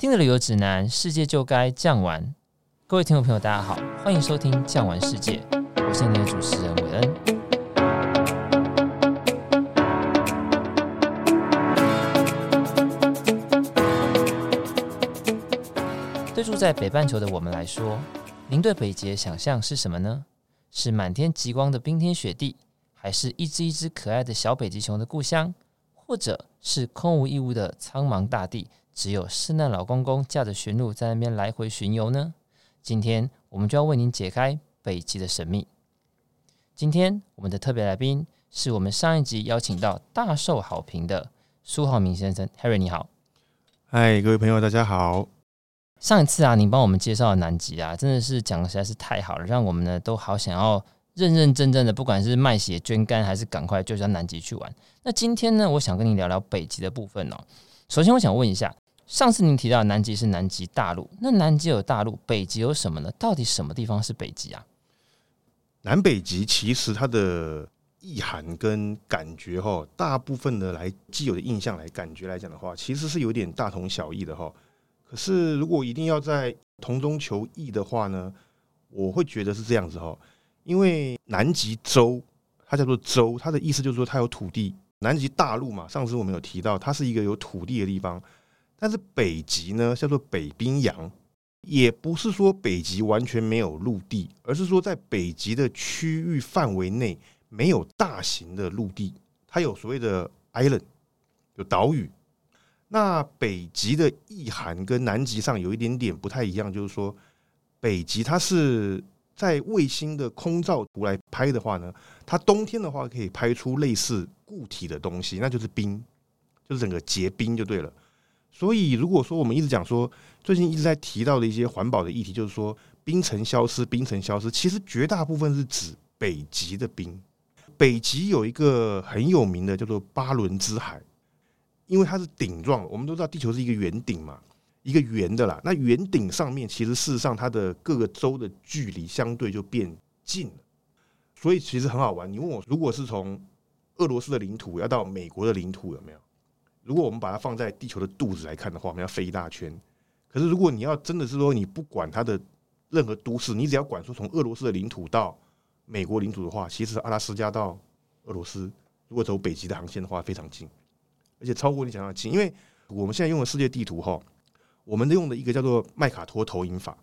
听的旅游指南，世界就该这样玩。各位听众朋友，大家好，欢迎收听《这样玩世界》，我是你的主持人韦恩。对住在北半球的我们来说，您对北极想象是什么呢？是满天极光的冰天雪地，还是一只一只可爱的小北极熊的故乡，或者是空无一物的苍茫大地，只有圣诞老公公驾着驯鹿在那边来回巡游呢？今天我们就要为您解开北极的神秘。今天我们的特别来宾是我们上一集邀请到大受好评的苏浩明先生，Harry 你好。嗨，各位朋友，大家好。上一次啊，您帮我们介绍南极啊，真的是讲的实在是太好了，让我们呢都好想要认认真真的，不管是卖血捐肝，还是赶快就到南极去玩。那今天呢，我想跟你聊聊北极的部分哦。首先，我想问一下，上次您提到南极是南极大陆，那南极有大陆，北极有什么呢？到底什么地方是北极啊？南北极其实它的意涵跟感觉哈，大部分的来既有的印象来感觉来讲的话，其实是有点大同小异的哈。可是，如果一定要在同中求异的话呢，我会觉得是这样子哈。因为南极洲它叫做洲，它的意思就是说它有土地。南极大陆嘛，上次我们有提到，它是一个有土地的地方。但是北极呢，叫做北冰洋，也不是说北极完全没有陆地，而是说在北极的区域范围内没有大型的陆地，它有所谓的 island，有岛屿。那北极的意涵跟南极上有一点点不太一样，就是说，北极它是在卫星的空照图来拍的话呢，它冬天的话可以拍出类似固体的东西，那就是冰，就是整个结冰就对了。所以如果说我们一直讲说，最近一直在提到的一些环保的议题，就是说冰层消失，冰层消失，其实绝大部分是指北极的冰。北极有一个很有名的叫做巴伦支海。因为它是顶状，我们都知道地球是一个圆顶嘛，一个圆的啦。那圆顶上面其实事实上它的各个州的距离相对就变近了，所以其实很好玩。你问我，如果是从俄罗斯的领土要到美国的领土有没有？如果我们把它放在地球的肚子来看的话，我们要飞一大圈。可是如果你要真的是说你不管它的任何都市，你只要管说从俄罗斯的领土到美国领土的话，其实阿拉斯加到俄罗斯，如果走北极的航线的话，非常近。而且超过你想象的近，因为我们现在用的世界地图哈，我们用的一个叫做麦卡托投影法，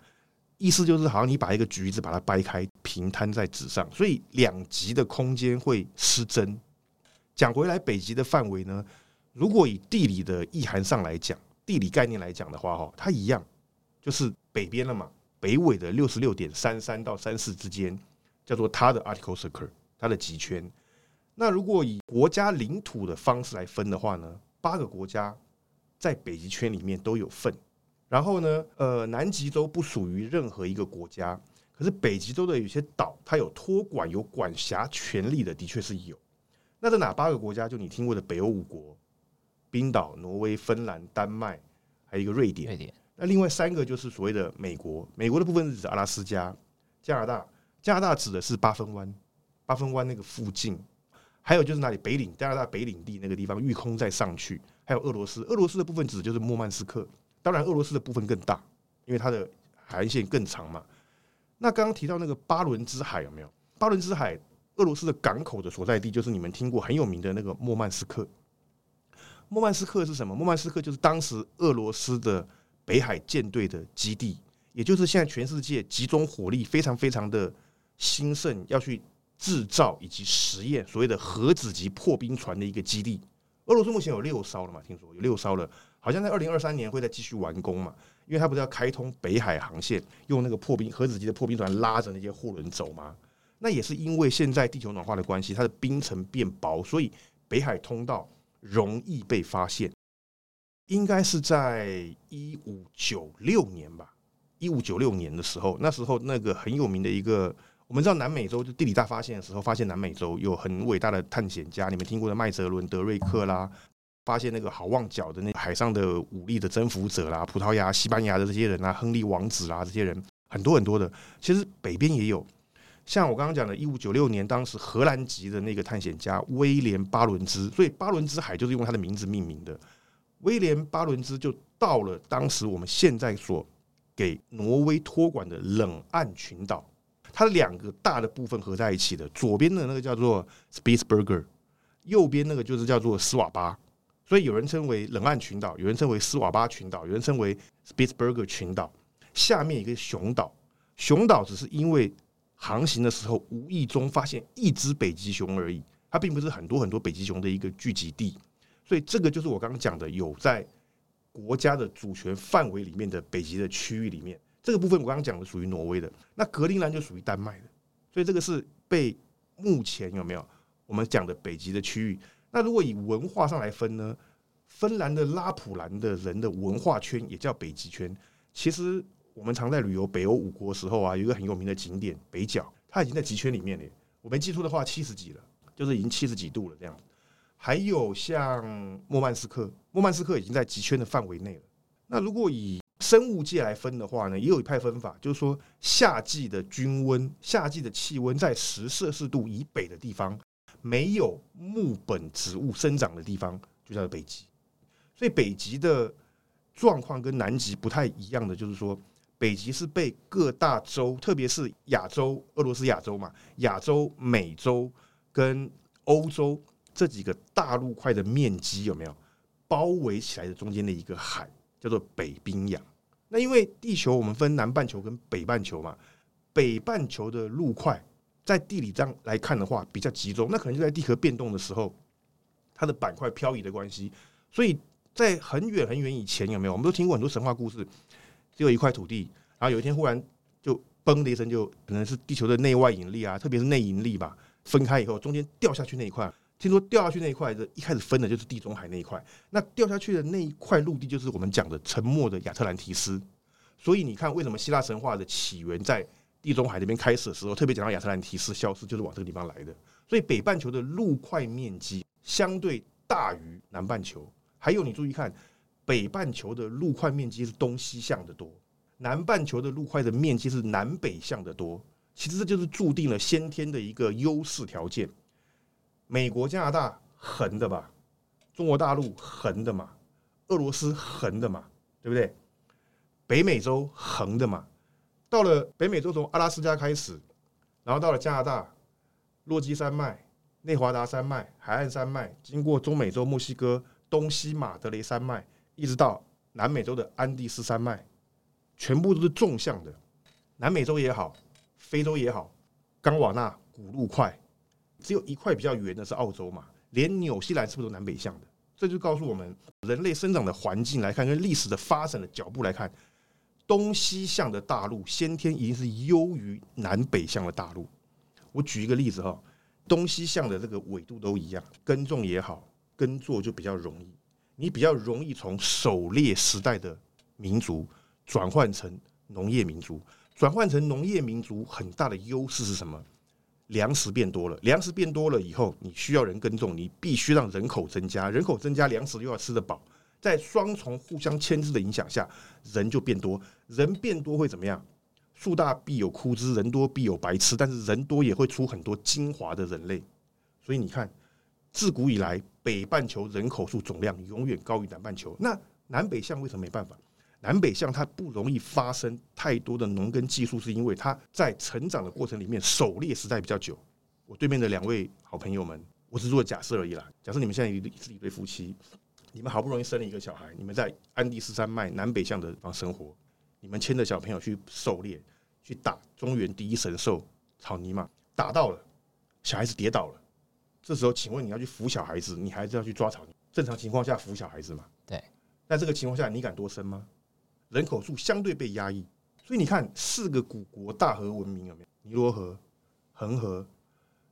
意思就是好像你把一个橘子把它掰开，平摊在纸上，所以两极的空间会失真。讲回来，北极的范围呢，如果以地理的意涵上来讲，地理概念来讲的话哈，它一样就是北边了嘛，北纬的六十六点三三到三四之间，叫做它的 article Circle，它的极圈。那如果以国家领土的方式来分的话呢，八个国家在北极圈里面都有份。然后呢，呃，南极洲不属于任何一个国家，可是北极洲的有些岛，它有托管、有管辖权利的，的确是有。那这哪八个国家？就你听过的北欧五国：冰岛、挪威、芬兰、丹麦，还有一个瑞典。瑞典。那另外三个就是所谓的美国。美国的部分是指阿拉斯加、加拿大。加拿大指的是八分湾，八分湾那个附近。还有就是哪里北领加拿大北领地那个地方，育空再上去，还有俄罗斯，俄罗斯的部分指的就是莫曼斯克。当然，俄罗斯的部分更大，因为它的海岸线更长嘛。那刚刚提到那个巴伦支海有没有？巴伦支海，俄罗斯的港口的所在地就是你们听过很有名的那个莫曼斯克。莫曼斯克是什么？莫曼斯克就是当时俄罗斯的北海舰队的基地，也就是现在全世界集中火力非常非常的兴盛，要去。制造以及实验所谓的核子级破冰船的一个基地，俄罗斯目前有六艘了嘛？听说有六艘了，好像在二零二三年会再继续完工嘛？因为它不是要开通北海航线，用那个破冰核子级的破冰船拉着那些货轮走吗？那也是因为现在地球暖化的关系，它的冰层变薄，所以北海通道容易被发现。应该是在一五九六年吧，一五九六年的时候，那时候那个很有名的一个。我们知道南美洲就地理大发现的时候，发现南美洲有很伟大的探险家，你们听过的麦哲伦、德瑞克啦，发现那个好望角的那海上的武力的征服者啦，葡萄牙、西班牙的这些人啊，亨利王子啦，这些人很多很多的。其实北边也有，像我刚刚讲的，一五九六年，当时荷兰籍的那个探险家威廉巴伦兹，所以巴伦兹海就是用他的名字命名的。威廉巴伦兹就到了当时我们现在所给挪威托管的冷岸群岛，它两个大的部分合在一起的，左边的那个叫做 Spitsberger，右边那个就是叫做斯瓦巴，所以有人称为冷岸群岛，有人称为斯瓦巴群岛，有人称为 Spitsberger 群岛。下面一个熊岛，熊岛只是因为航行的时候无意中发现一只北极熊而已，它并不是很多很多北极熊的一个聚集地，所以这个就是我刚刚讲的有在国家的主权范围里面的北极的区域里面，这个部分我刚刚讲的属于挪威的，那格陵兰就属于丹麦的，所以这个是被目前有没有我们讲的北极的区域？那如果以文化上来分呢？芬兰的拉普兰的人的文化圈也叫北极圈，其实。我们常在旅游北欧五国的时候啊，有一个很有名的景点北角，它已经在极圈里面了。我没记错的话，七十几了，就是已经七十几度了这样。还有像莫曼斯克，莫曼斯克已经在极圈的范围内了。那如果以生物界来分的话呢，也有一派分法，就是说夏季的均温，夏季的气温在十摄氏度以北的地方，没有木本植物生长的地方，就叫做北极。所以北极的状况跟南极不太一样的，就是说。北极是被各大洲，特别是亚洲、俄罗斯亚洲嘛，亚洲、美洲跟欧洲这几个大陆块的面积有没有包围起来的中间的一个海，叫做北冰洋。那因为地球我们分南半球跟北半球嘛，北半球的陆块在地理上来看的话比较集中，那可能就在地壳变动的时候，它的板块漂移的关系，所以在很远很远以前有没有？我们都听过很多神话故事。只有一块土地，然后有一天忽然就嘣的一声，就可能是地球的内外引力啊，特别是内引力吧，分开以后，中间掉下去那一块，听说掉下去那一块的，一开始分的就是地中海那一块，那掉下去的那一块陆地就是我们讲的沉没的亚特兰提斯。所以你看，为什么希腊神话的起源在地中海那边开始的时候，特别讲到亚特兰提斯消失，就是往这个地方来的。所以北半球的陆块面积相对大于南半球，还有你注意看。北半球的陆块面积是东西向的多，南半球的陆块的面积是南北向的多。其实这就是注定了先天的一个优势条件。美国、加拿大横的吧，中国大陆横的嘛，俄罗斯横的嘛，对不对？北美洲横的嘛。到了北美洲，从阿拉斯加开始，然后到了加拿大，落基山脉、内华达山脉、海岸山脉，经过中美洲、墨西哥、东西马德雷山脉。一直到南美洲的安第斯山脉，全部都是纵向的。南美洲也好，非洲也好，冈瓦纳古陆块，只有一块比较圆的是澳洲嘛。连纽西兰是不是都南北向的？这就告诉我们，人类生长的环境来看，跟历史的发展的脚步来看，东西向的大陆先天一定是优于南北向的大陆。我举一个例子哈，东西向的这个纬度都一样，耕种也好，耕作就比较容易。你比较容易从狩猎时代的民族转换成农业民族，转换成农业民族很大的优势是什么？粮食变多了，粮食变多了以后，你需要人耕种，你必须让人口增加，人口增加，粮食又要吃得饱，在双重互相牵制的影响下，人就变多，人变多会怎么样？树大必有枯枝，人多必有白痴，但是人多也会出很多精华的人类，所以你看。自古以来，北半球人口数总量永远高于南半球。那南北向为什么没办法？南北向它不容易发生太多的农耕技术，是因为它在成长的过程里面狩猎时代比较久。我对面的两位好朋友们，我只做假设而已啦。假设你们现在是一对夫妻，你们好不容易生了一个小孩，你们在安第斯山脉南北向的地方生活，你们牵着小朋友去狩猎，去打中原第一神兽草泥马，打到了，小孩子跌倒了。这时候，请问你要去扶小孩子，你还是要去抓草？正常情况下扶小孩子嘛？对。在这个情况下，你敢多生吗？人口数相对被压抑，所以你看，四个古国大河文明有没有？尼罗河、恒河、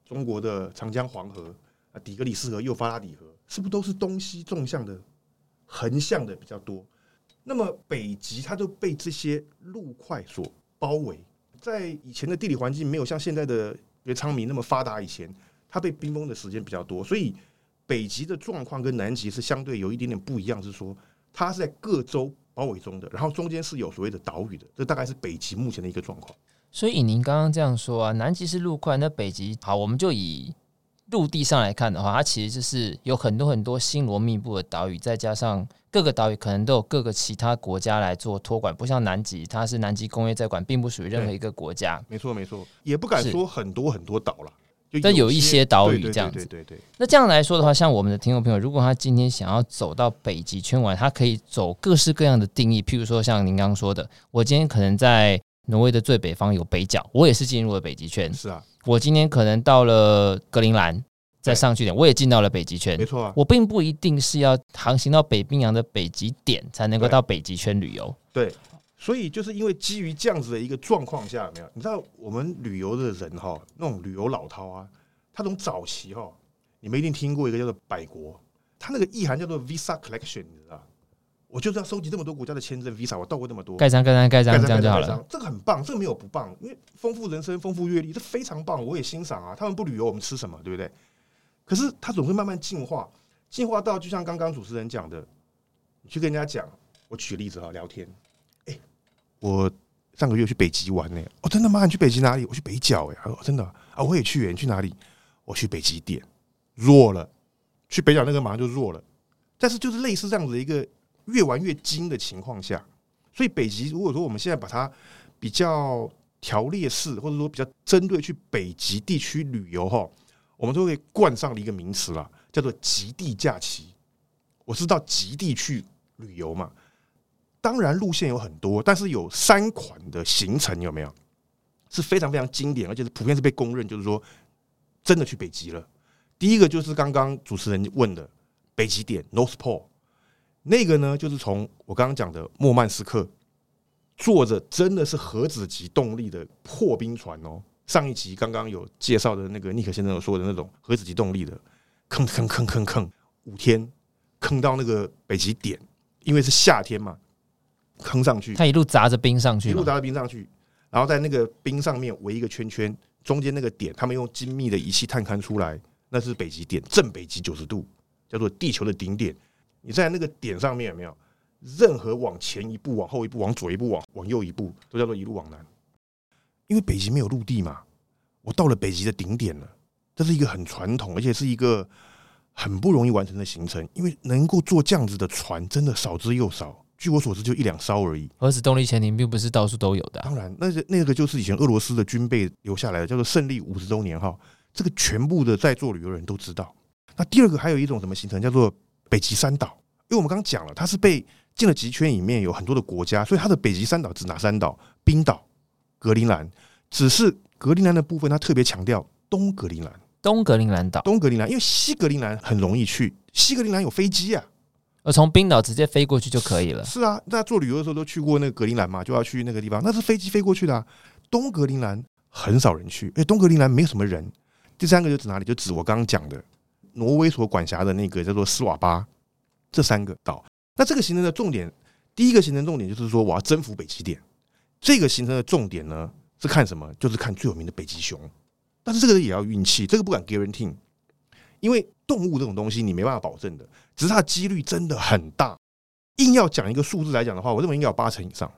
中国的长江、黄河啊，底格里斯河、幼发拉底河，是不是都是东西纵向的、横向的比较多？那么北极它就被这些陆块所包围，在以前的地理环境没有像现在的仓明那么发达以前。它被冰封的时间比较多，所以北极的状况跟南极是相对有一点点不一样，是说它是在各州包围中的，然后中间是有所谓的岛屿的，这大概是北极目前的一个状况。所以以您刚刚这样说啊，南极是陆块，那北极好，我们就以陆地上来看的话，它其实就是有很多很多星罗密布的岛屿，再加上各个岛屿可能都有各个其他国家来做托管，不像南极，它是南极工业在管，并不属于任何一个国家。没错，没错，也不敢说很多很多岛了。但有一些岛屿这样子，对对对。那这样来说的话，像我们的听众朋友，如果他今天想要走到北极圈玩，他可以走各式各样的定义。譬如说，像您刚刚说的，我今天可能在挪威的最北方有北角，我也是进入了北极圈。是啊，我今天可能到了格陵兰，再上去点，我也进到了北极圈。没错啊，我并不一定是要航行到北冰洋的北极点才能够到北极圈旅游。对，所以就是因为基于这样子的一个状况下，没有？你知道我们旅游的人哈，那种旅游老饕啊。他从早期哈，你们一定听过一个叫做百国，他那个意涵叫做 Visa Collection，你知道？我就是要收集这么多国家的签证 Visa，我到过那么多，盖章盖章盖章这样就好了。这个很棒，这个没有不棒，因为丰富人生、丰富阅历，这非常棒，我也欣赏啊。他们不旅游，我们吃什么？对不对？可是他总会慢慢进化，进化到就像刚刚主持人讲的，你去跟人家讲，我举个例子哈，聊天，我上个月去北极玩呢，哦，真的吗？你去北极哪里？我去北角哎，哦，真的啊，我也去，你去哪里？我去北极点弱了，去北角那个马上就弱了，但是就是类似这样子一个越玩越精的情况下，所以北极如果说我们现在把它比较条列式，或者说比较针对去北极地区旅游哈，我们都会冠上了一个名词了，叫做极地假期。我是到极地去旅游嘛，当然路线有很多，但是有三款的行程有没有？是非常非常经典，而且是普遍是被公认，就是说。真的去北极了，第一个就是刚刚主持人问的北极点 North Pole，那个呢就是从我刚刚讲的莫曼斯克坐着真的是核子级动力的破冰船哦，上一集刚刚有介绍的那个尼克先生有说的那种核子级动力的，坑坑坑坑坑五天坑到那个北极点，因为是夏天嘛，坑上去，他一路砸着冰上去，一路砸着冰上去，然后在那个冰上面围一个圈圈。中间那个点，他们用精密的仪器探勘出来，那是北极点，正北极九十度，叫做地球的顶点。你在那个点上面有没有任何往前一步、往后一步、往左一步、往往右一步，都叫做一路往南。因为北极没有陆地嘛，我到了北极的顶点了。这是一个很传统，而且是一个很不容易完成的行程，因为能够坐这样子的船，真的少之又少。据我所知，就一两艘而已。核子动力潜艇并不是到处都有的。当然，那个那个就是以前俄罗斯的军备留下来的，叫做胜利五十周年哈。这个全部的在座旅游人都知道。那第二个还有一种什么行程，叫做北极三岛。因为我们刚刚讲了，它是被进了极圈里面有很多的国家，所以它的北极三岛指哪三岛？冰岛、格陵兰。只是格陵兰的部分，它特别强调东格陵兰。东格陵兰岛，东格陵兰，因为西格陵兰很容易去，西格陵兰有飞机啊。而从冰岛直接飞过去就可以了。是啊，大家做旅游的时候都去过那个格陵兰嘛，就要去那个地方，那是飞机飞过去的啊。东格陵兰很少人去，哎，东格陵兰没有什么人。第三个就指哪里？就指我刚刚讲的挪威所管辖的那个叫做斯瓦巴这三个岛。那这个行程的重点，第一个行程重点就是说我要征服北极点。这个行程的重点呢是看什么？就是看最有名的北极熊。但是这个也要运气，这个不敢 guarantee。因为动物这种东西你没办法保证的，只是它的几率真的很大。硬要讲一个数字来讲的话，我认为应该有八成以上。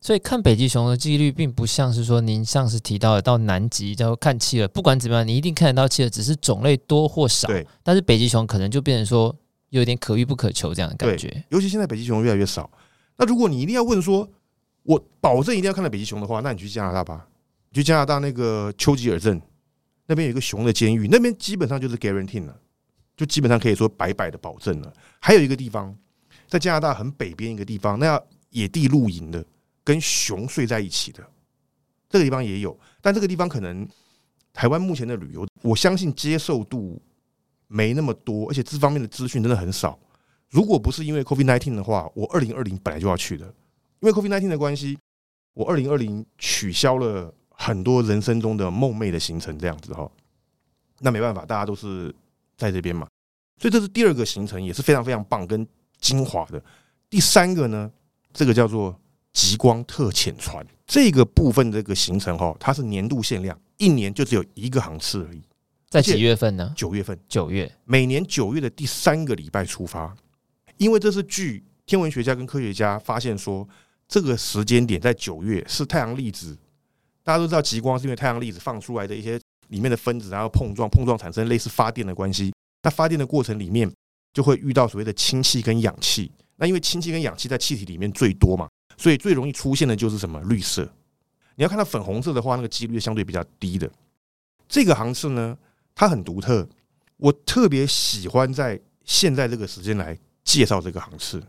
所以看北极熊的几率，并不像是说您上次提到的到南极叫看企鹅，不管怎么样，你一定看得到企鹅，只是种类多或少。对，但是北极熊可能就变成说有点可遇不可求这样的感觉。尤其现在北极熊越来越少。那如果你一定要问说，我保证一定要看到北极熊的话，那你去加拿大吧，你去加拿大那个丘吉尔镇。那边有一个熊的监狱，那边基本上就是 guarantee 了，就基本上可以说白白的保证了。还有一个地方，在加拿大很北边一个地方，那要野地露营的，跟熊睡在一起的，这个地方也有。但这个地方可能台湾目前的旅游，我相信接受度没那么多，而且这方面的资讯真的很少。如果不是因为 COVID-19 的话，我二零二零本来就要去的，因为 COVID-19 的关系，我二零二零取消了。很多人生中的梦寐的行程这样子哈，那没办法，大家都是在这边嘛，所以这是第二个行程，也是非常非常棒跟精华的。第三个呢，这个叫做极光特遣船，这个部分这个行程哈，它是年度限量，一年就只有一个航次而已。在几月份呢？九月份，九月，每年九月的第三个礼拜出发，因为这是据天文学家跟科学家发现说，这个时间点在九月是太阳粒子。大家都知道极光是因为太阳粒子放出来的一些里面的分子然后碰撞，碰撞产生类似发电的关系。那发电的过程里面就会遇到所谓的氢气跟氧气。那因为氢气跟氧气在气体里面最多嘛，所以最容易出现的就是什么绿色。你要看到粉红色的话，那个几率相对比较低的。这个航次呢，它很独特，我特别喜欢在现在这个时间来介绍这个航次。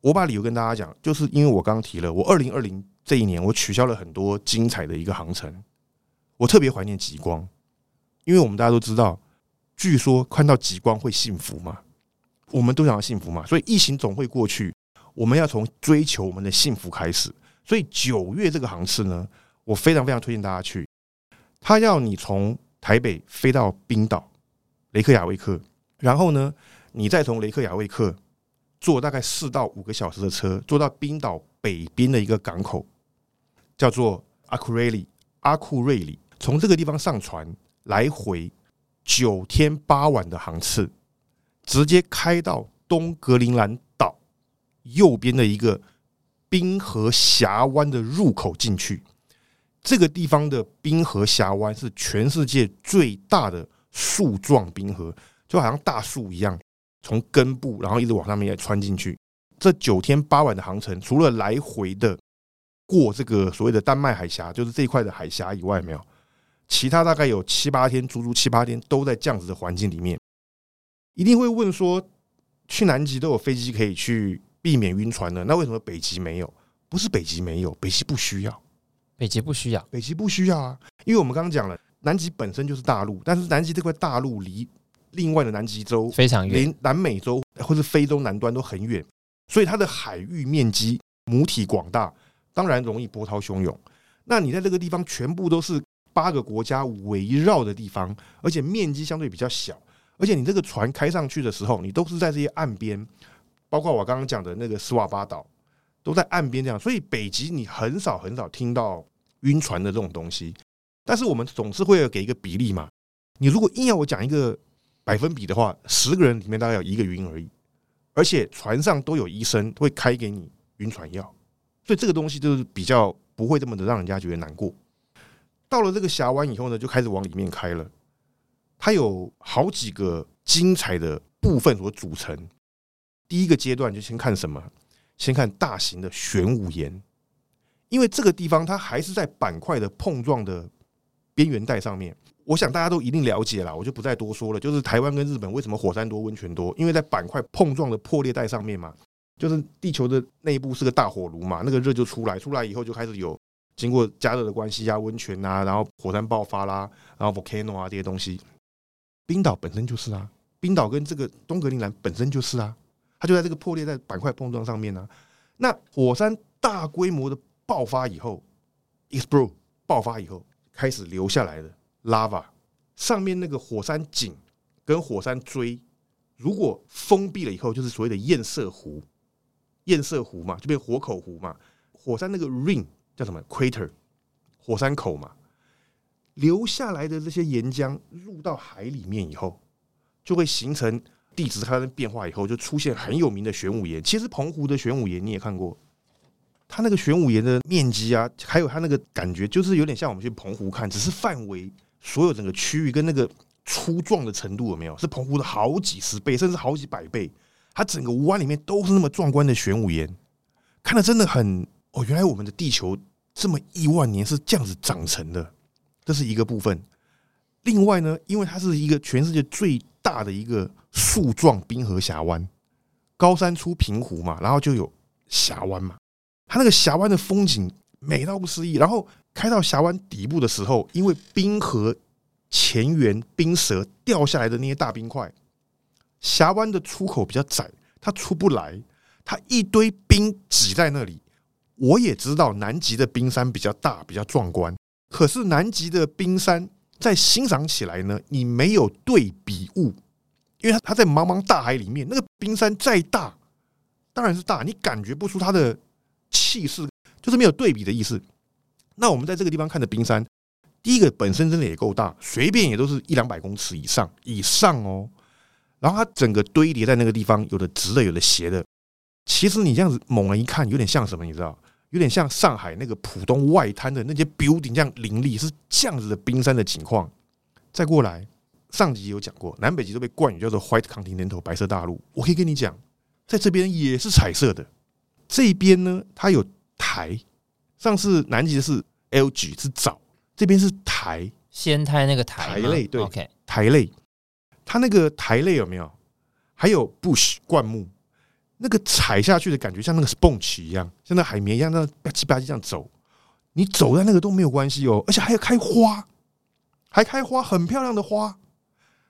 我把理由跟大家讲，就是因为我刚刚提了，我二零二零这一年我取消了很多精彩的一个航程，我特别怀念极光，因为我们大家都知道，据说看到极光会幸福嘛，我们都想要幸福嘛，所以疫情总会过去，我们要从追求我们的幸福开始。所以九月这个航次呢，我非常非常推荐大家去，他要你从台北飞到冰岛雷克雅未克，然后呢，你再从雷克雅未克。坐大概四到五个小时的车，坐到冰岛北边的一个港口，叫做阿库瑞里。阿库瑞里从这个地方上船，来回九天八晚的航次，直接开到东格陵兰岛右边的一个冰河峡湾的入口进去。这个地方的冰河峡湾是全世界最大的树状冰河，就好像大树一样。从根部，然后一直往上面穿进去。这九天八晚的航程，除了来回的过这个所谓的丹麦海峡，就是这一块的海峡以外，没有其他大概有七八天，足足七八天都在这样子的环境里面。一定会问说，去南极都有飞机可以去避免晕船的，那为什么北极没有？不是北极没有，北极不需要，北极不需要，北极不需要啊！因为我们刚刚讲了，南极本身就是大陆，但是南极这块大陆离。另外的南极洲非常远，连南美洲或是非洲南端都很远，所以它的海域面积母体广大，当然容易波涛汹涌。那你在这个地方全部都是八个国家围绕的地方，而且面积相对比较小，而且你这个船开上去的时候，你都是在这些岸边，包括我刚刚讲的那个斯瓦巴岛，都在岸边这样。所以北极你很少很少听到晕船的这种东西，但是我们总是会有给一个比例嘛。你如果硬要我讲一个。百分比的话，十个人里面大概有一个晕而已，而且船上都有医生会开给你晕船药，所以这个东西就是比较不会这么的让人家觉得难过。到了这个峡湾以后呢，就开始往里面开了。它有好几个精彩的部分所组成。第一个阶段就先看什么？先看大型的玄武岩，因为这个地方它还是在板块的碰撞的边缘带上面。我想大家都一定了解了，我就不再多说了。就是台湾跟日本为什么火山多、温泉多？因为在板块碰撞的破裂带上面嘛，就是地球的内部是个大火炉嘛，那个热就出来，出来以后就开始有经过加热的关系啊，温泉啊，然后火山爆发啦，然后 volcano 啊这些东西。冰岛本身就是啊，冰岛跟这个东格陵兰本身就是啊，它就在这个破裂在板块碰撞上面、啊。那火山大规模的爆发以后，explode 爆发以后开始流下来的。lava 上面那个火山井跟火山锥，如果封闭了以后，就是所谓的堰塞湖，堰塞湖嘛，就变火口湖嘛。火山那个 ring 叫什么？crater 火山口嘛。流下来的这些岩浆入到海里面以后，就会形成地质它的变化以后，就出现很有名的玄武岩。其实澎湖的玄武岩你也看过。它那个玄武岩的面积啊，还有它那个感觉，就是有点像我们去澎湖看，只是范围。所有整个区域跟那个粗壮的程度有没有？是澎湖的好几十倍，甚至好几百倍。它整个湾里面都是那么壮观的玄武岩，看得真的很哦。原来我们的地球这么亿万年是这样子长成的，这是一个部分。另外呢，因为它是一个全世界最大的一个树状冰河峡湾，高山出平湖嘛，然后就有峡湾嘛。它那个峡湾的风景美到不思议，然后。开到峡湾底部的时候，因为冰河前缘冰舌掉下来的那些大冰块，峡湾的出口比较窄，它出不来，它一堆冰挤在那里。我也知道南极的冰山比较大，比较壮观，可是南极的冰山在欣赏起来呢，你没有对比物，因为它它在茫茫大海里面，那个冰山再大，当然是大，你感觉不出它的气势，就是没有对比的意思。那我们在这个地方看的冰山，第一个本身真的也够大，随便也都是一两百公尺以上以上哦。然后它整个堆叠在那个地方，有的直的，有的斜的。其实你这样子猛然一看，有点像什么？你知道？有点像上海那个浦东外滩的那些 building 这样林立，是这样子的冰山的情况。再过来，上集有讲过，南北极都被冠以叫做 White Continental 白色大陆。我可以跟你讲，在这边也是彩色的。这边呢，它有台。上次南极的是 Algae 是藻，这边是苔，仙苔那个苔类，对，OK，苔类。它那个苔类有没有？还有 Bush 灌木，那个踩下去的感觉像那个 sponge 一样，像那海绵一样，那吧唧吧唧这样走。你走在那个都没有关系哦，而且还有开花，还开花，很漂亮的花。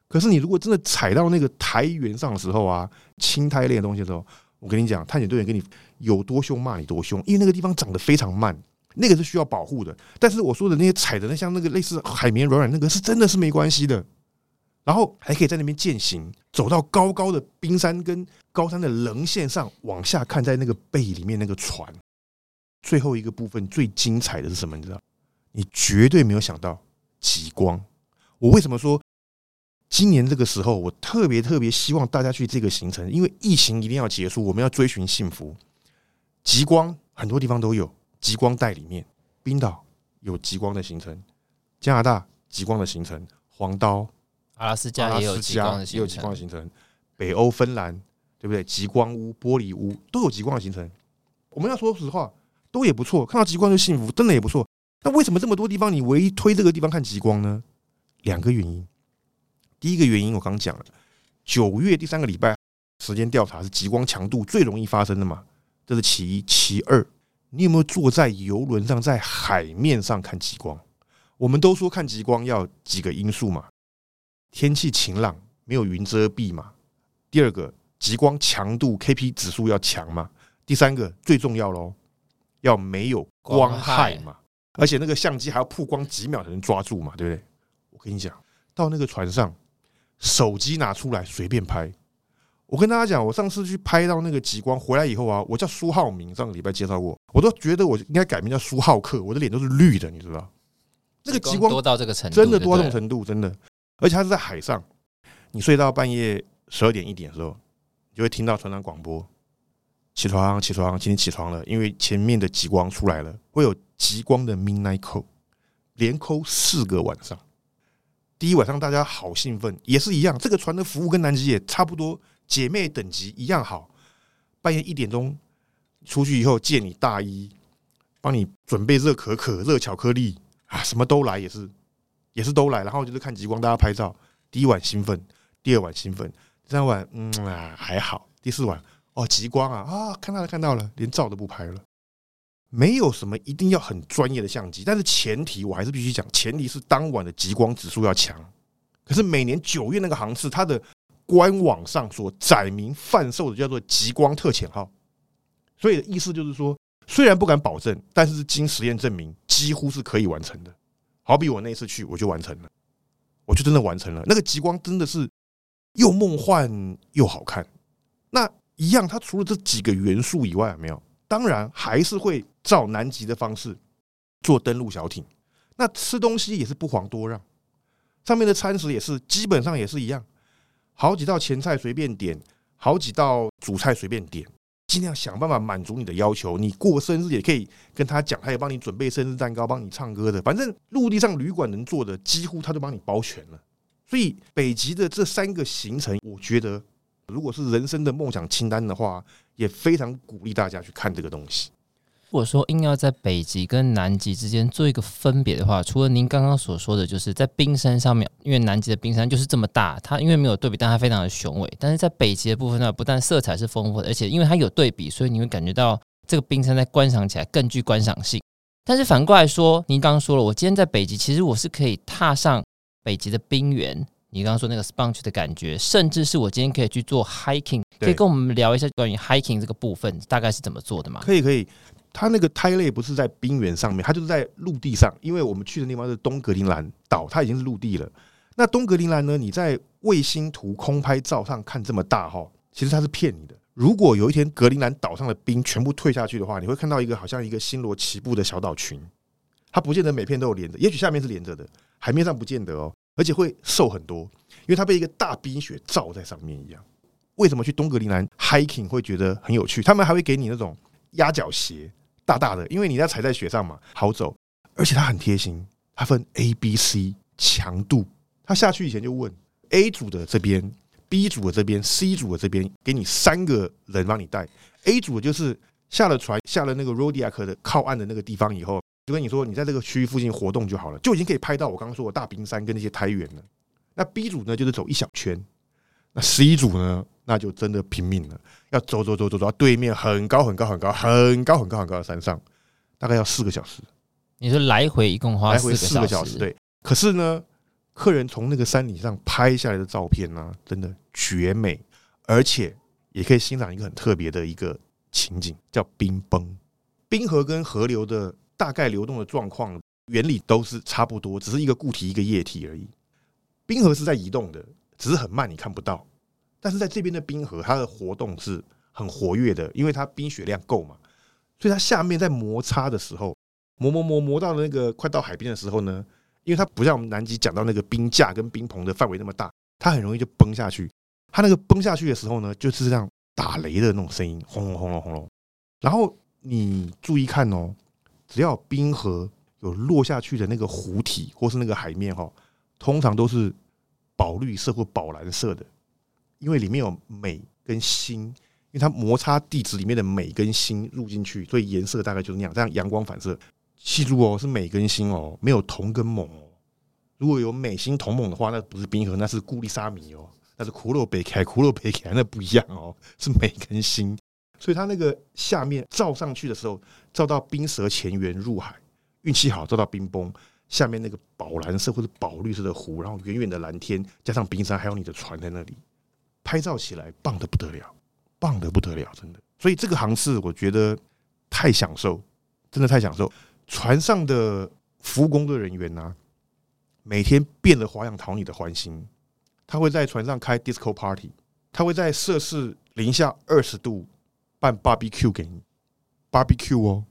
可是你如果真的踩到那个苔原上的时候啊，青苔类的东西的时候，我跟你讲，探险队员跟你有多凶骂你多凶，因为那个地方长得非常慢，那个是需要保护的。但是我说的那些踩的那像那个类似海绵软软那个，是真的是没关系的。然后还可以在那边践行，走到高高的冰山跟高山的棱线上往下看，在那个背里面那个船。最后一个部分最精彩的是什么？你知道？你绝对没有想到极光。我为什么说今年这个时候，我特别特别希望大家去这个行程？因为疫情一定要结束，我们要追寻幸福。极光很多地方都有，极光带里面，冰岛有极光的行程，加拿大极光的行程，黄刀、阿拉斯加也有极光的行程，北欧芬兰对不对？极光屋、玻璃屋都有极光的行程。我们要说实话。都也不错，看到极光就幸福，真的也不错。那为什么这么多地方你唯一推这个地方看极光呢？两个原因。第一个原因我刚讲了，九月第三个礼拜时间调查是极光强度最容易发生的嘛，这是其一。其二，你有没有坐在游轮上在海面上看极光？我们都说看极光要几个因素嘛，天气晴朗，没有云遮蔽嘛。第二个，极光强度 KP 指数要强嘛。第三个最重要喽。要没有光害嘛，而且那个相机还要曝光几秒才能抓住嘛，对不对？我跟你讲，到那个船上，手机拿出来随便拍。我跟大家讲，我上次去拍到那个极光回来以后啊，我叫苏浩明，上个礼拜介绍过，我都觉得我应该改名叫苏浩克，我的脸都是绿的，你知道？那个极光多到这个程度，真的多到这种程度，真的。而且它是在海上，你睡到半夜十二点一点的时候，你就会听到船长广播。起床，起床，今天起床了，因为前面的极光出来了，会有极光的 midnight call，连扣四个晚上。第一晚上大家好兴奋，也是一样，这个船的服务跟南极也差不多，姐妹等级一样好。半夜一点钟出去以后，借你大衣，帮你准备热可可、热巧克力啊，什么都来，也是也是都来。然后就是看极光，大家拍照。第一晚兴奋，第二晚兴奋，第三晚嗯啊还好，第四晚。哦，极光啊啊！看到了，看到了，连照都不拍了。没有什么一定要很专业的相机，但是前提我还是必须讲，前提是当晚的极光指数要强。可是每年九月那个航次，它的官网上所载明贩售的叫做“极光特遣号”，所以的意思就是说，虽然不敢保证，但是经实验证明，几乎是可以完成的。好比我那次去，我就完成了，我就真的完成了。那个极光真的是又梦幻又好看。那一样，它除了这几个元素以外，有没有？当然还是会照南极的方式做登陆小艇。那吃东西也是不遑多让，上面的餐食也是基本上也是一样，好几道前菜随便点，好几道主菜随便点，尽量想办法满足你的要求。你过生日也可以跟他讲，他也帮你准备生日蛋糕，帮你唱歌的。反正陆地上旅馆能做的，几乎他都帮你包全了。所以北极的这三个行程，我觉得。如果是人生的梦想清单的话，也非常鼓励大家去看这个东西。如果说硬要在北极跟南极之间做一个分别的话，除了您刚刚所说的就是在冰山上面，因为南极的冰山就是这么大，它因为没有对比，但它非常的雄伟。但是在北极的部分呢，不但色彩是丰富的，而且因为它有对比，所以你会感觉到这个冰山在观赏起来更具观赏性。但是反过来说，您刚刚说了，我今天在北极，其实我是可以踏上北极的冰原。你刚刚说那个 sponge 的感觉，甚至是我今天可以去做 hiking，可以跟我们聊一下关于 hiking 这个部分大概是怎么做的吗？可以，可以。它那个胎类不是在冰原上面，它就是在陆地上。因为我们去的地方是东格陵兰岛，它已经是陆地了。那东格陵兰呢？你在卫星图空拍照上看这么大哈，其实它是骗你的。如果有一天格陵兰岛上的冰全部退下去的话，你会看到一个好像一个星罗棋布的小岛群，它不见得每片都有连着，也许下面是连着的，海面上不见得哦。而且会瘦很多，因为它被一个大冰雪罩在上面一样。为什么去东格陵兰 hiking 会觉得很有趣？他们还会给你那种压脚鞋，大大的，因为你要踩在雪上嘛，好走。而且它很贴心，它分 A、B、C 强度，它下去以前就问 A 组的这边、B 组的这边、C 组的这边，给你三个人帮你带。A 组的就是下了船，下了那个 Rodiak 的靠岸的那个地方以后，就跟你说，你在这个区域附近活动就好了，就已经可以拍到我刚刚说的大冰山跟那些苔原了。那 B 组呢，就是走一小圈。那 C 组呢，那就真的拼命了，要走走走走走到对面很高很高很高很高很高很高的山上，大概要四个小时。你是来回一共花来回四个小时？对。可是呢，客人从那个山顶上拍下来的照片呢，真的绝美，而且也可以欣赏一个很特别的一个情景，叫冰崩。冰河跟河流的大概流动的状况原理都是差不多，只是一个固体一个液体而已。冰河是在移动的。只是很慢，你看不到。但是在这边的冰河，它的活动是很活跃的，因为它冰雪量够嘛，所以它下面在摩擦的时候，磨磨磨磨到那个快到海边的时候呢，因为它不像我们南极讲到那个冰架跟冰棚的范围那么大，它很容易就崩下去。它那个崩下去的时候呢，就是这样打雷的那种声音，轰隆轰隆轰隆。然后你注意看哦，只要冰河有落下去的那个湖体或是那个海面哈，通常都是。宝绿色或宝蓝色的，因为里面有镁跟锌，因为它摩擦地质里面的镁跟锌入进去，所以颜色大概就是那样。这样阳光反射，记住哦，是镁跟锌哦，没有铜跟锰哦。如果有镁锌铜锰的话，那不是冰河，那是古里沙米哦，那是骷髅北开，骷髅北开那不一样哦，是镁跟锌。所以它那个下面照上去的时候，照到冰舌前缘入海，运气好照到冰崩。下面那个宝蓝色或者宝绿色的湖，然后远远的蓝天，加上冰山，还有你的船在那里，拍照起来棒的不得了，棒的不得了，真的。所以这个航次我觉得太享受，真的太享受。船上的服务工作人员呢，每天变着花样讨你的欢心。他会在船上开 disco party，他会在摄氏零下二十度办 barbecue 给你，barbecue 哦。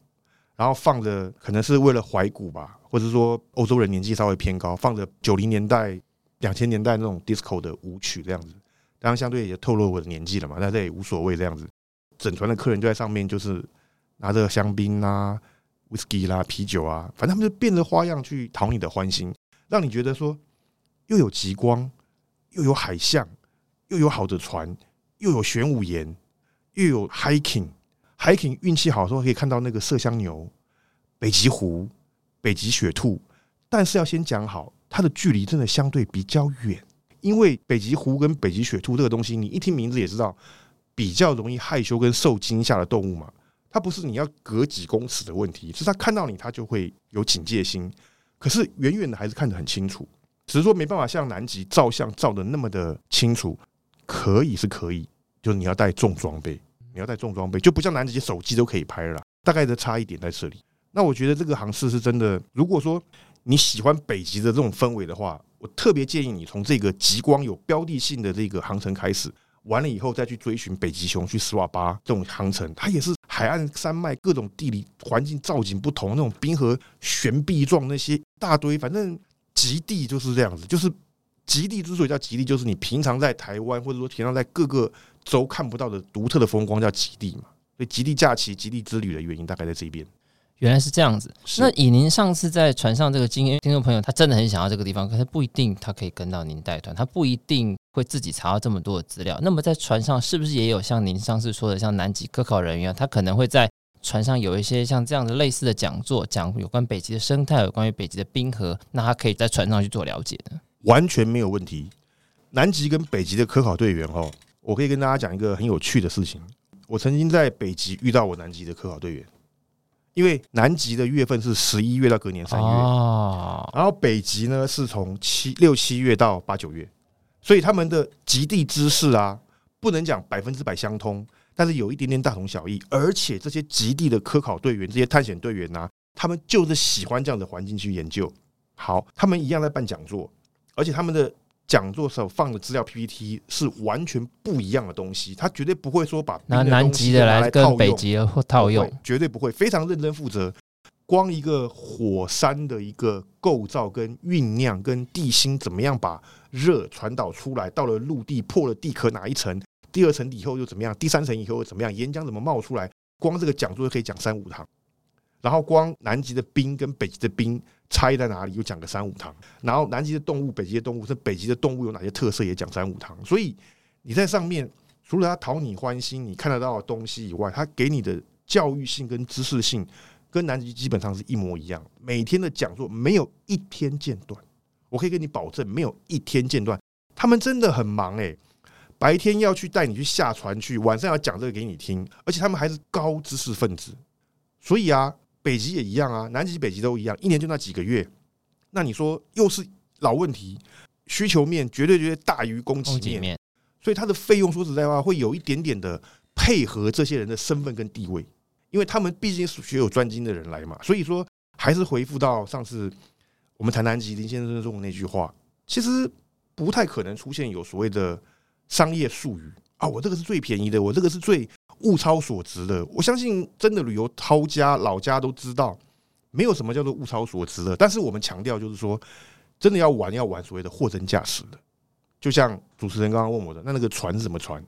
然后放着，可能是为了怀古吧，或者说欧洲人年纪稍微偏高，放着九零年代、两千年代那种 disco 的舞曲这样子。当然，相对也透露我的年纪了嘛，但这也无所谓这样子。整船的客人就在上面，就是拿着香槟啊、whisky 啦、啤酒啊，反正他们就变着花样去讨你的欢心，让你觉得说又有极光，又有海象，又有好的船，又有玄武岩，又有 hiking。hiking 运气好的时候可以看到那个麝香牛、北极狐、北极雪兔，但是要先讲好，它的距离真的相对比较远，因为北极狐跟北极雪兔这个东西，你一听名字也知道，比较容易害羞跟受惊吓的动物嘛。它不是你要隔几公尺的问题，是它看到你它就会有警戒心。可是远远的还是看得很清楚，只是说没办法像南极照相照的那么的清楚。可以是可以，就是你要带重装备。你要带重装备，就不像南极手机都可以拍了，大概的差异点在这里。那我觉得这个航次是真的。如果说你喜欢北极的这种氛围的话，我特别建议你从这个极光有标的性的这个航程开始，完了以后再去追寻北极熊、去斯瓦巴这种航程，它也是海岸山脉各种地理环境造景不同，那种冰河悬臂状那些大堆，反正极地就是这样子。就是极地之所以叫极地，就是你平常在台湾或者说平常在各个。州看不到的独特的风光叫极地嘛，所以极地假期、极地之旅的原因大概在这边。原来是这样子。那以您上次在船上这个经验，听众朋友他真的很想要这个地方，可是不一定他可以跟到您带团，他不一定会自己查到这么多的资料。那么在船上是不是也有像您上次说的，像南极科考人员，他可能会在船上有一些像这样的类似的讲座，讲有关北极的生态，有关于北极的冰河，那他可以在船上去做了解的。完全没有问题。南极跟北极的科考队员哦。我可以跟大家讲一个很有趣的事情。我曾经在北极遇到我南极的科考队员，因为南极的月份是十一月到隔年三月，然后北极呢是从七六七月到八九月，所以他们的极地知识啊，不能讲百分之百相通，但是有一点点大同小异。而且这些极地的科考队员、这些探险队员呢，他们就是喜欢这样的环境去研究。好，他们一样在办讲座，而且他们的。讲座时候放的资料 PPT 是完全不一样的东西，他绝对不会说把拿南极的来跟北极的或套用，绝对不会，非常认真负责。光一个火山的一个构造跟酝酿，跟地心怎么样把热传导出来，到了陆地破了地壳哪一层，第二层以后又怎么样，第三层以后又怎么样，岩浆怎么冒出来，光这个讲座就可以讲三五堂。然后光南极的冰跟北极的冰差异在哪里，又讲个三五堂。然后南极的动物、北极的动物，是北极的动物有哪些特色，也讲三五堂。所以你在上面除了他讨你欢心，你看得到的东西以外，他给你的教育性跟知识性，跟南极基本上是一模一样。每天的讲座没有一天间断，我可以跟你保证，没有一天间断。他们真的很忙诶、白天要去带你去下船去，晚上要讲这个给你听，而且他们还是高知识分子，所以啊。北极也一样啊，南极、北极都一样，一年就那几个月。那你说又是老问题，需求面绝对绝对大于供给面，面所以它的费用说实在话会有一点点的配合这些人的身份跟地位，因为他们毕竟是学有专精的人来嘛。所以说还是回复到上次我们谈南极林先生说的那句话，其实不太可能出现有所谓的商业术语啊，我这个是最便宜的，我这个是最。物超所值的，我相信真的旅游涛家老家都知道，没有什么叫做物超所值的。但是我们强调就是说，真的要玩要玩所谓的货真价实的。就像主持人刚刚问我的，那那个船是什么船？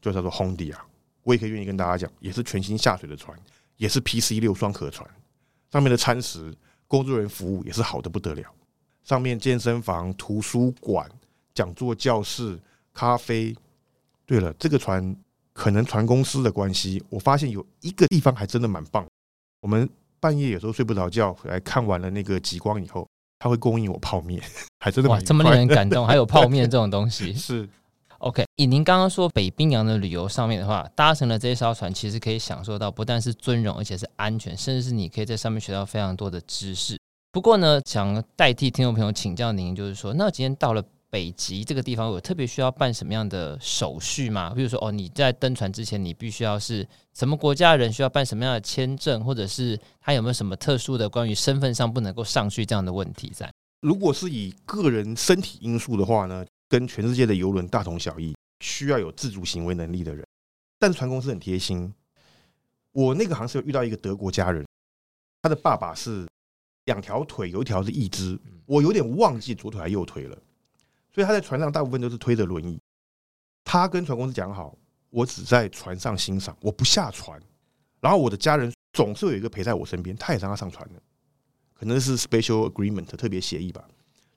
就叫做 h o n d 啊。我也可以愿意跟大家讲，也是全新下水的船，也是 PC 六双壳船。上面的餐食、工作人员服务也是好的不得了。上面健身房、图书馆、讲座教室、咖啡。对了，这个船。可能船公司的关系，我发现有一个地方还真的蛮棒。我们半夜有时候睡不着觉，来看完了那个极光以后，他会供应我泡面，还真的哇，这么令人感动。还有泡面这种东西 是 OK。以您刚刚说北冰洋的旅游上面的话，搭乘了这艘船，其实可以享受到不但是尊荣，而且是安全，甚至是你可以在上面学到非常多的知识。不过呢，想代替听众朋友请教您，就是说，那今天到了。北极这个地方有特别需要办什么样的手续吗？比如说，哦，你在登船之前，你必须要是什么国家的人，需要办什么样的签证，或者是他有没有什么特殊的关于身份上不能够上去这样的问题在？如果是以个人身体因素的话呢，跟全世界的游轮大同小异，需要有自主行为能力的人。但是船公司很贴心，我那个航司有遇到一个德国家人，他的爸爸是两条腿，有一条是一只，我有点忘记左腿还是右腿了。所以他在船上大部分都是推着轮椅。他跟船公司讲好，我只在船上欣赏，我不下船。然后我的家人总是有一个陪在我身边，他也让他上船的，可能是 special agreement 特别协议吧。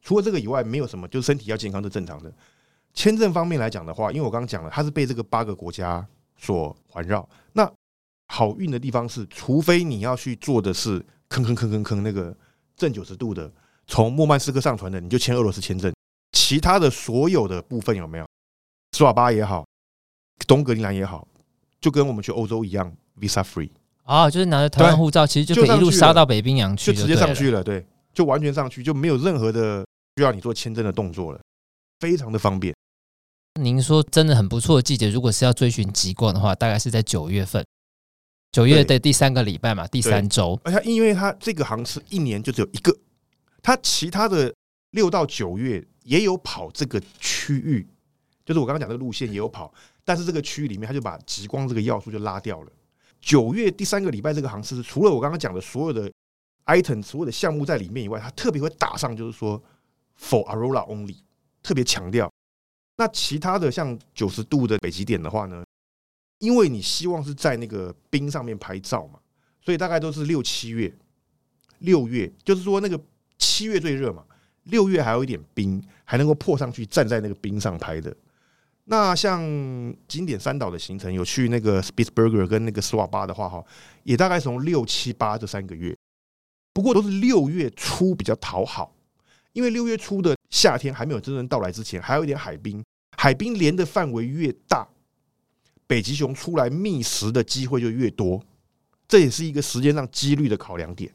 除了这个以外，没有什么，就是身体要健康是正常的。签证方面来讲的话，因为我刚刚讲了，他是被这个八个国家所环绕。那好运的地方是，除非你要去做的是坑坑坑坑坑那个正九十度的，从莫曼斯科上船的，你就签俄罗斯签证。其他的所有的部分有没有？斯瓦巴也好，东格陵兰也好，就跟我们去欧洲一样，visa free 啊，就是拿着台湾护照，其实就可以一路杀到北冰洋去，就直接上去了，对，就完全上去，就没有任何的需要你做签证的动作了，非常的方便。您说真的很不错的季节，如果是要追寻极光的话，大概是在九月份，九月的第三个礼拜嘛，第三周。而且因为它这个航次一年就只有一个，它其他的六到九月。也有跑这个区域，就是我刚刚讲这个路线也有跑，但是这个区域里面，他就把极光这个要素就拉掉了。九月第三个礼拜这个航次，除了我刚刚讲的所有的 item、所有的项目在里面以外，他特别会打上，就是说 for Aurora only，特别强调。那其他的像九十度的北极点的话呢，因为你希望是在那个冰上面拍照嘛，所以大概都是六七月，六月就是说那个七月最热嘛。六月还有一点冰，还能够破上去站在那个冰上拍的。那像经典三岛的行程，有去那个 Spitzberger 跟那个斯瓦巴的话，哈，也大概从六七八这三个月。不过都是六月初比较讨好，因为六月初的夏天还没有真正到来之前，还有一点海冰，海冰连的范围越大，北极熊出来觅食的机会就越多。这也是一个时间上几率的考量点。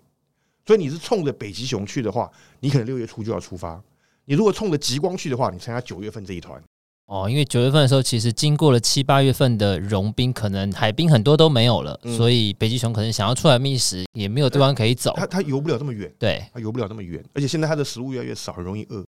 所以你是冲着北极熊去的话，你可能六月初就要出发；你如果冲着极光去的话，你参加九月份这一团。哦，因为九月份的时候，其实经过了七八月份的融冰，可能海冰很多都没有了，嗯、所以北极熊可能想要出来觅食，也没有地方可以走。它它游不了这么远，对，它游不了这么远，而且现在它的食物越来越少，很容易饿。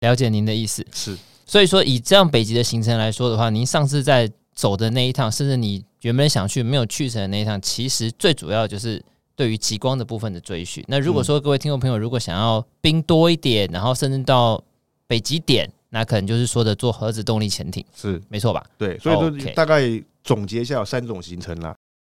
了解您的意思，是。所以说，以这样北极的行程来说的话，您上次在走的那一趟，甚至你原本想去没有去成的那一趟，其实最主要就是。对于极光的部分的追寻，那如果说各位听众朋友如果想要冰多一点，然后甚至到北极点，那可能就是说的做核子动力潜艇，是没错吧？对，所以说大概总结一下有三种行程啦。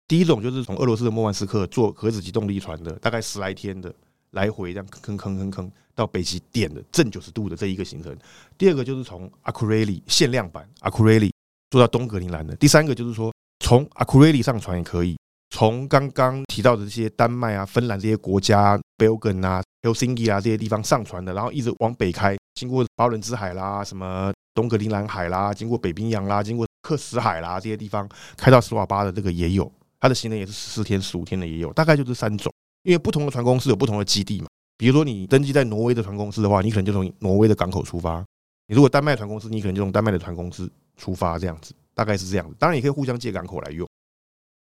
第一种就是从俄罗斯的莫万斯克坐核子机动力船的，大概十来天的来回这样坑坑坑坑到北极点的正九十度的这一个行程。第二个就是从阿库雷里限量版阿库雷里坐到东格陵兰的。第三个就是说从阿库雷里上船也可以，从刚刚提到的这些丹麦啊、芬兰这些国家、Belgium 啊、Helsinki 啊这些地方上船的，然后一直往北开，经过巴伦支海啦、什么东格陵兰海啦，经过北冰洋啦，经过克什海啦这些地方开到斯瓦巴的这个也有。它的行程也是十四天、十五天的也有，大概就这三种。因为不同的船公司有不同的基地嘛。比如说你登记在挪威的船公司的话，你可能就从挪威的港口出发；你如果丹麦船公司，你可能就从丹麦的船公司出发，这样子，大概是这样子。当然也可以互相借港口来用。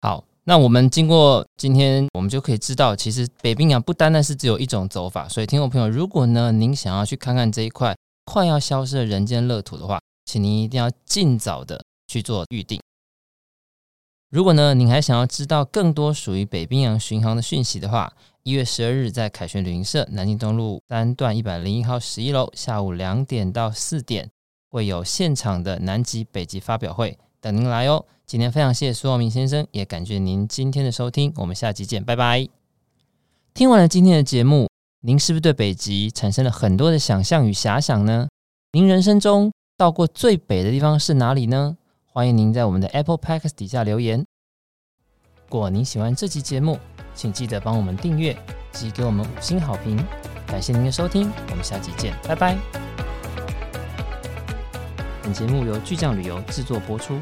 好，那我们经过今天，我们就可以知道，其实北冰洋不单单是只有一种走法。所以，听众朋友，如果呢您想要去看看这一块快要消失的人间乐土的话，请您一定要尽早的去做预定。如果呢，您还想要知道更多属于北冰洋巡航的讯息的话，一月十二日在凯旋旅行社南京东路三段一百零一号十一楼，下午两点到四点会有现场的南极北极发表会，等您来哦。今天非常谢谢苏耀明先生，也感谢您今天的收听，我们下集见，拜拜。听完了今天的节目，您是不是对北极产生了很多的想象与遐想呢？您人生中到过最北的地方是哪里呢？欢迎您在我们的 Apple Podcast 底下留言。如果您喜欢这期节目，请记得帮我们订阅及给我们五星好评。感谢您的收听，我们下期见，拜拜。本节目由巨匠旅游制作播出。